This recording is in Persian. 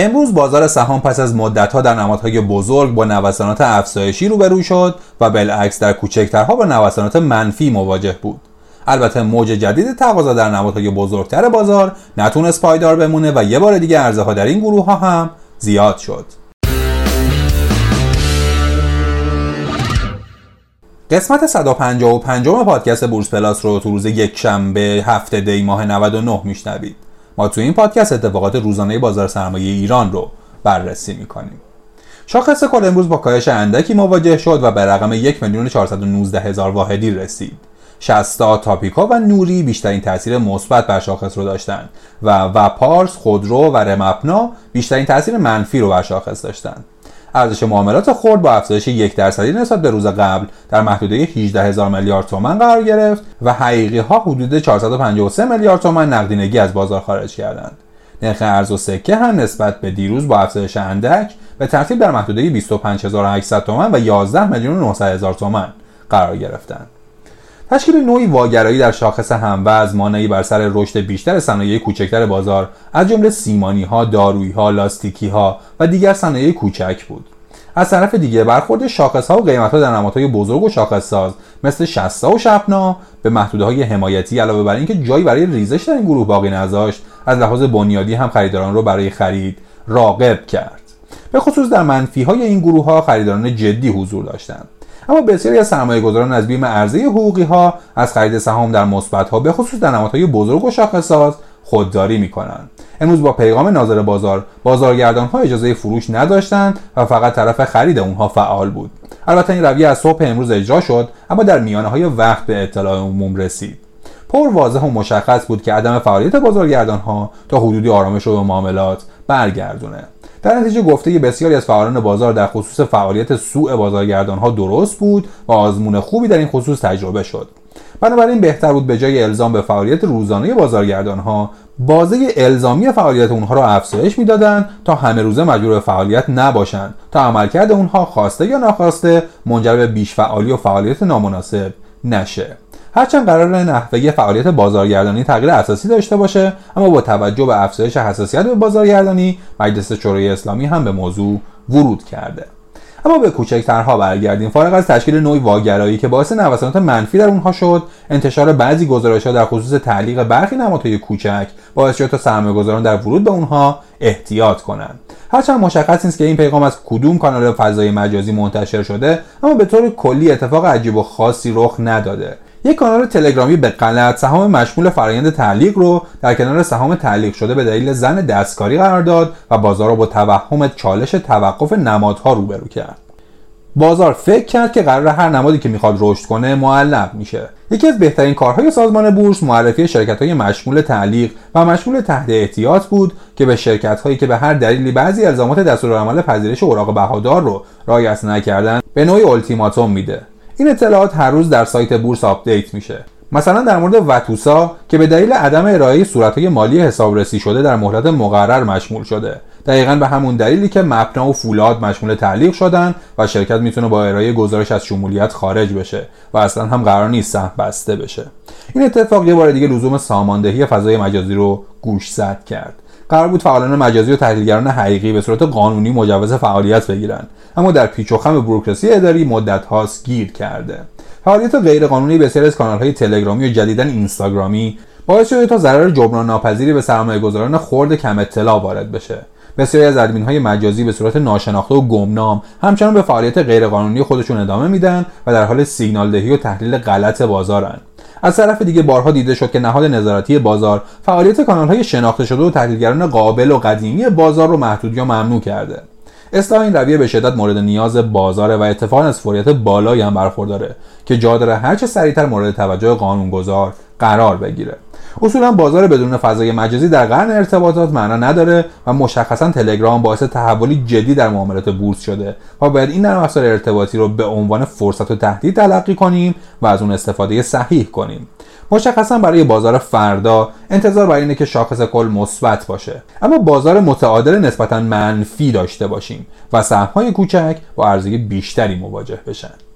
امروز بازار سهام پس از مدتها در نمادهای بزرگ با نوسانات افزایشی روبرو شد و بالعکس در کوچکترها با نوسانات منفی مواجه بود. البته موج جدید تقاضا در نمادهای بزرگتر بازار نتونست پایدار بمونه و یه بار دیگه عرضه ها در این گروه ها هم زیاد شد. قسمت 155 پادکست بورس پلاس رو تو روز یک شنبه هفته دی ماه 99 میشنوید. ما تو این پادکست اتفاقات روزانه بازار سرمایه ایران رو بررسی می‌کنیم شاخص کل امروز با کاهش اندکی مواجه شد و به رقم 1 میلیون 419 هزار واحدی رسید 60 تاپیکا و نوری بیشترین تاثیر مثبت بر شاخص رو داشتند و وپارس، خودرو و رمپنا بیشترین تاثیر منفی رو بر شاخص داشتند. ارزش معاملات خرد با افزایش یک درصدی نسبت به روز قبل در محدوده 18 هزار میلیارد تومان قرار گرفت و حقیقی ها حدود 453 میلیارد تومان نقدینگی از بازار خارج کردند. نرخ ارز و سکه هم نسبت به دیروز با افزایش اندک به ترتیب در محدوده 25800 تومان و 11 میلیون 900 هزار تومان قرار گرفتند. تشکیل نوعی واگرایی در شاخص هموز مانعی بر سر رشد بیشتر صنایع کوچکتر بازار از جمله سیمانی ها، دارویی ها، لاستیکی ها و دیگر صنایع کوچک بود. از طرف دیگه برخورد شاخص ها و قیمت ها در نمادهای بزرگ و شاخص ساز مثل شستا و شپنا به محدوده های حمایتی علاوه بر اینکه جایی برای ریزش در این گروه باقی نذاشت از لحاز بنیادی هم خریداران رو برای خرید راغب کرد به خصوص در منفی های این گروه ها خریداران جدی حضور داشتند اما بسیاری از سرمایه گذاران از بیم عرضه حقوقی ها از خرید سهام در مثبت ها به خصوص در نمادهای بزرگ و شاخصساز خودداری می کنند امروز با پیغام ناظر بازار بازارگردان ها اجازه فروش نداشتند و فقط طرف خرید اونها فعال بود. البته این رویه از صبح امروز اجرا شد اما در میانه های وقت به اطلاع عموم رسید. پر واضح و مشخص بود که عدم فعالیت بازارگردان ها تا حدودی آرامش رو به معاملات برگردونه. در نتیجه گفته بسیاری از فعالان بازار در خصوص فعالیت سوء بازارگردان ها درست بود و آزمون خوبی در این خصوص تجربه شد. بنابراین بهتر بود به جای الزام به فعالیت روزانه بازارگردان ها بازه الزامی فعالیت اونها را افزایش می‌دادند تا همه روزه مجبور به فعالیت نباشند تا عملکرد اونها خواسته یا ناخواسته منجر به بیش فعالی و فعالیت نامناسب نشه. هرچند قرار نحوه فعالیت بازارگردانی تغییر اساسی داشته باشه اما با توجه به افزایش حساسیت به بازارگردانی مجلس شورای اسلامی هم به موضوع ورود کرده. اما به کوچکترها برگردیم. فارغ از تشکیل نوعی واگرایی که باعث نوسانات منفی در اونها شد انتشار بعضی گزارش‌ها در خصوص تعلیق برخی نمادهای کوچک باعث شد تا سرمایه‌گذاران در ورود به اونها احتیاط کنند. هرچند مشخص نیست که این پیغام از کدوم کانال فضای مجازی منتشر شده اما به طور کلی اتفاق عجیب و خاصی رخ نداده. یک کانال تلگرامی به غلط سهام مشمول فرایند تعلیق رو در کنار سهام تعلیق شده به دلیل زن دستکاری قرار داد و بازار رو با توهم چالش توقف نمادها روبرو کرد. بازار فکر کرد که قراره هر نمادی که می‌خواد رشد کنه معلق میشه. یکی از بهترین کارهای سازمان بورس معرفی شرکت های مشمول تعلیق و مشمول تحت احتیاط بود که به شرکت هایی که به هر دلیلی بعضی الزامات دستورالعمل پذیرش اوراق بهادار رو رعایت نکردن به نوعی التیماتوم میده. این اطلاعات هر روز در سایت بورس update میشه. مثلا در مورد وتوسا که به دلیل عدم ارائه صورتهای مالی حسابرسی شده در مهلت مقرر مشمول شده. دقیقا به همون دلیلی که مپنا و فولاد مشمول تعلیق شدن و شرکت می‌تونه با ارائه گزارش از شمولیت خارج بشه و اصلا هم قرار نیست سهم بسته بشه. این اتفاق یه بار دیگه لزوم ساماندهی فضای مجازی رو گوش زد کرد. قرار بود فعالان مجازی و تحلیلگران حقیقی به صورت قانونی مجوز فعالیت بگیرند اما در پیچ و خم بروکراسی اداری مدت هاست گیر کرده. فعالیت غیرقانونی بسیاری از کانالهای تلگرامی و جدیدا اینستاگرامی باعث شده تا ضرر جبران ناپذیری به سرمایه گذاران خرد کم اطلاع وارد بشه. بسیاری از ادمین های مجازی به صورت ناشناخته و گمنام همچنان به فعالیت غیرقانونی خودشون ادامه میدن و در حال سیگنال دهی و تحلیل غلط بازارن. از طرف دیگه بارها دیده شد که نهاد نظارتی بازار فعالیت کانال های شناخته شده و تحلیلگران قابل و قدیمی بازار رو محدود یا ممنوع کرده. اصلاح این رویه به شدت مورد نیاز بازاره و اتفاقا از فوریت بالایی هم برخورداره که جا داره هرچه سریعتر مورد توجه قانونگذار قرار بگیره. اصولا بازار بدون فضای مجازی در قرن ارتباطات معنا نداره و مشخصا تلگرام باعث تحولی جدی در معاملات بورس شده و باید این نرم افزار ارتباطی رو به عنوان فرصت و تهدید تلقی کنیم و از اون استفاده صحیح کنیم. مشخصا برای بازار فردا انتظار بر اینه که شاخص کل مثبت باشه. اما بازار متعادل نسبتا منفی داشته باشیم و سهم‌های کوچک با ارزیه بیشتری مواجه بشن.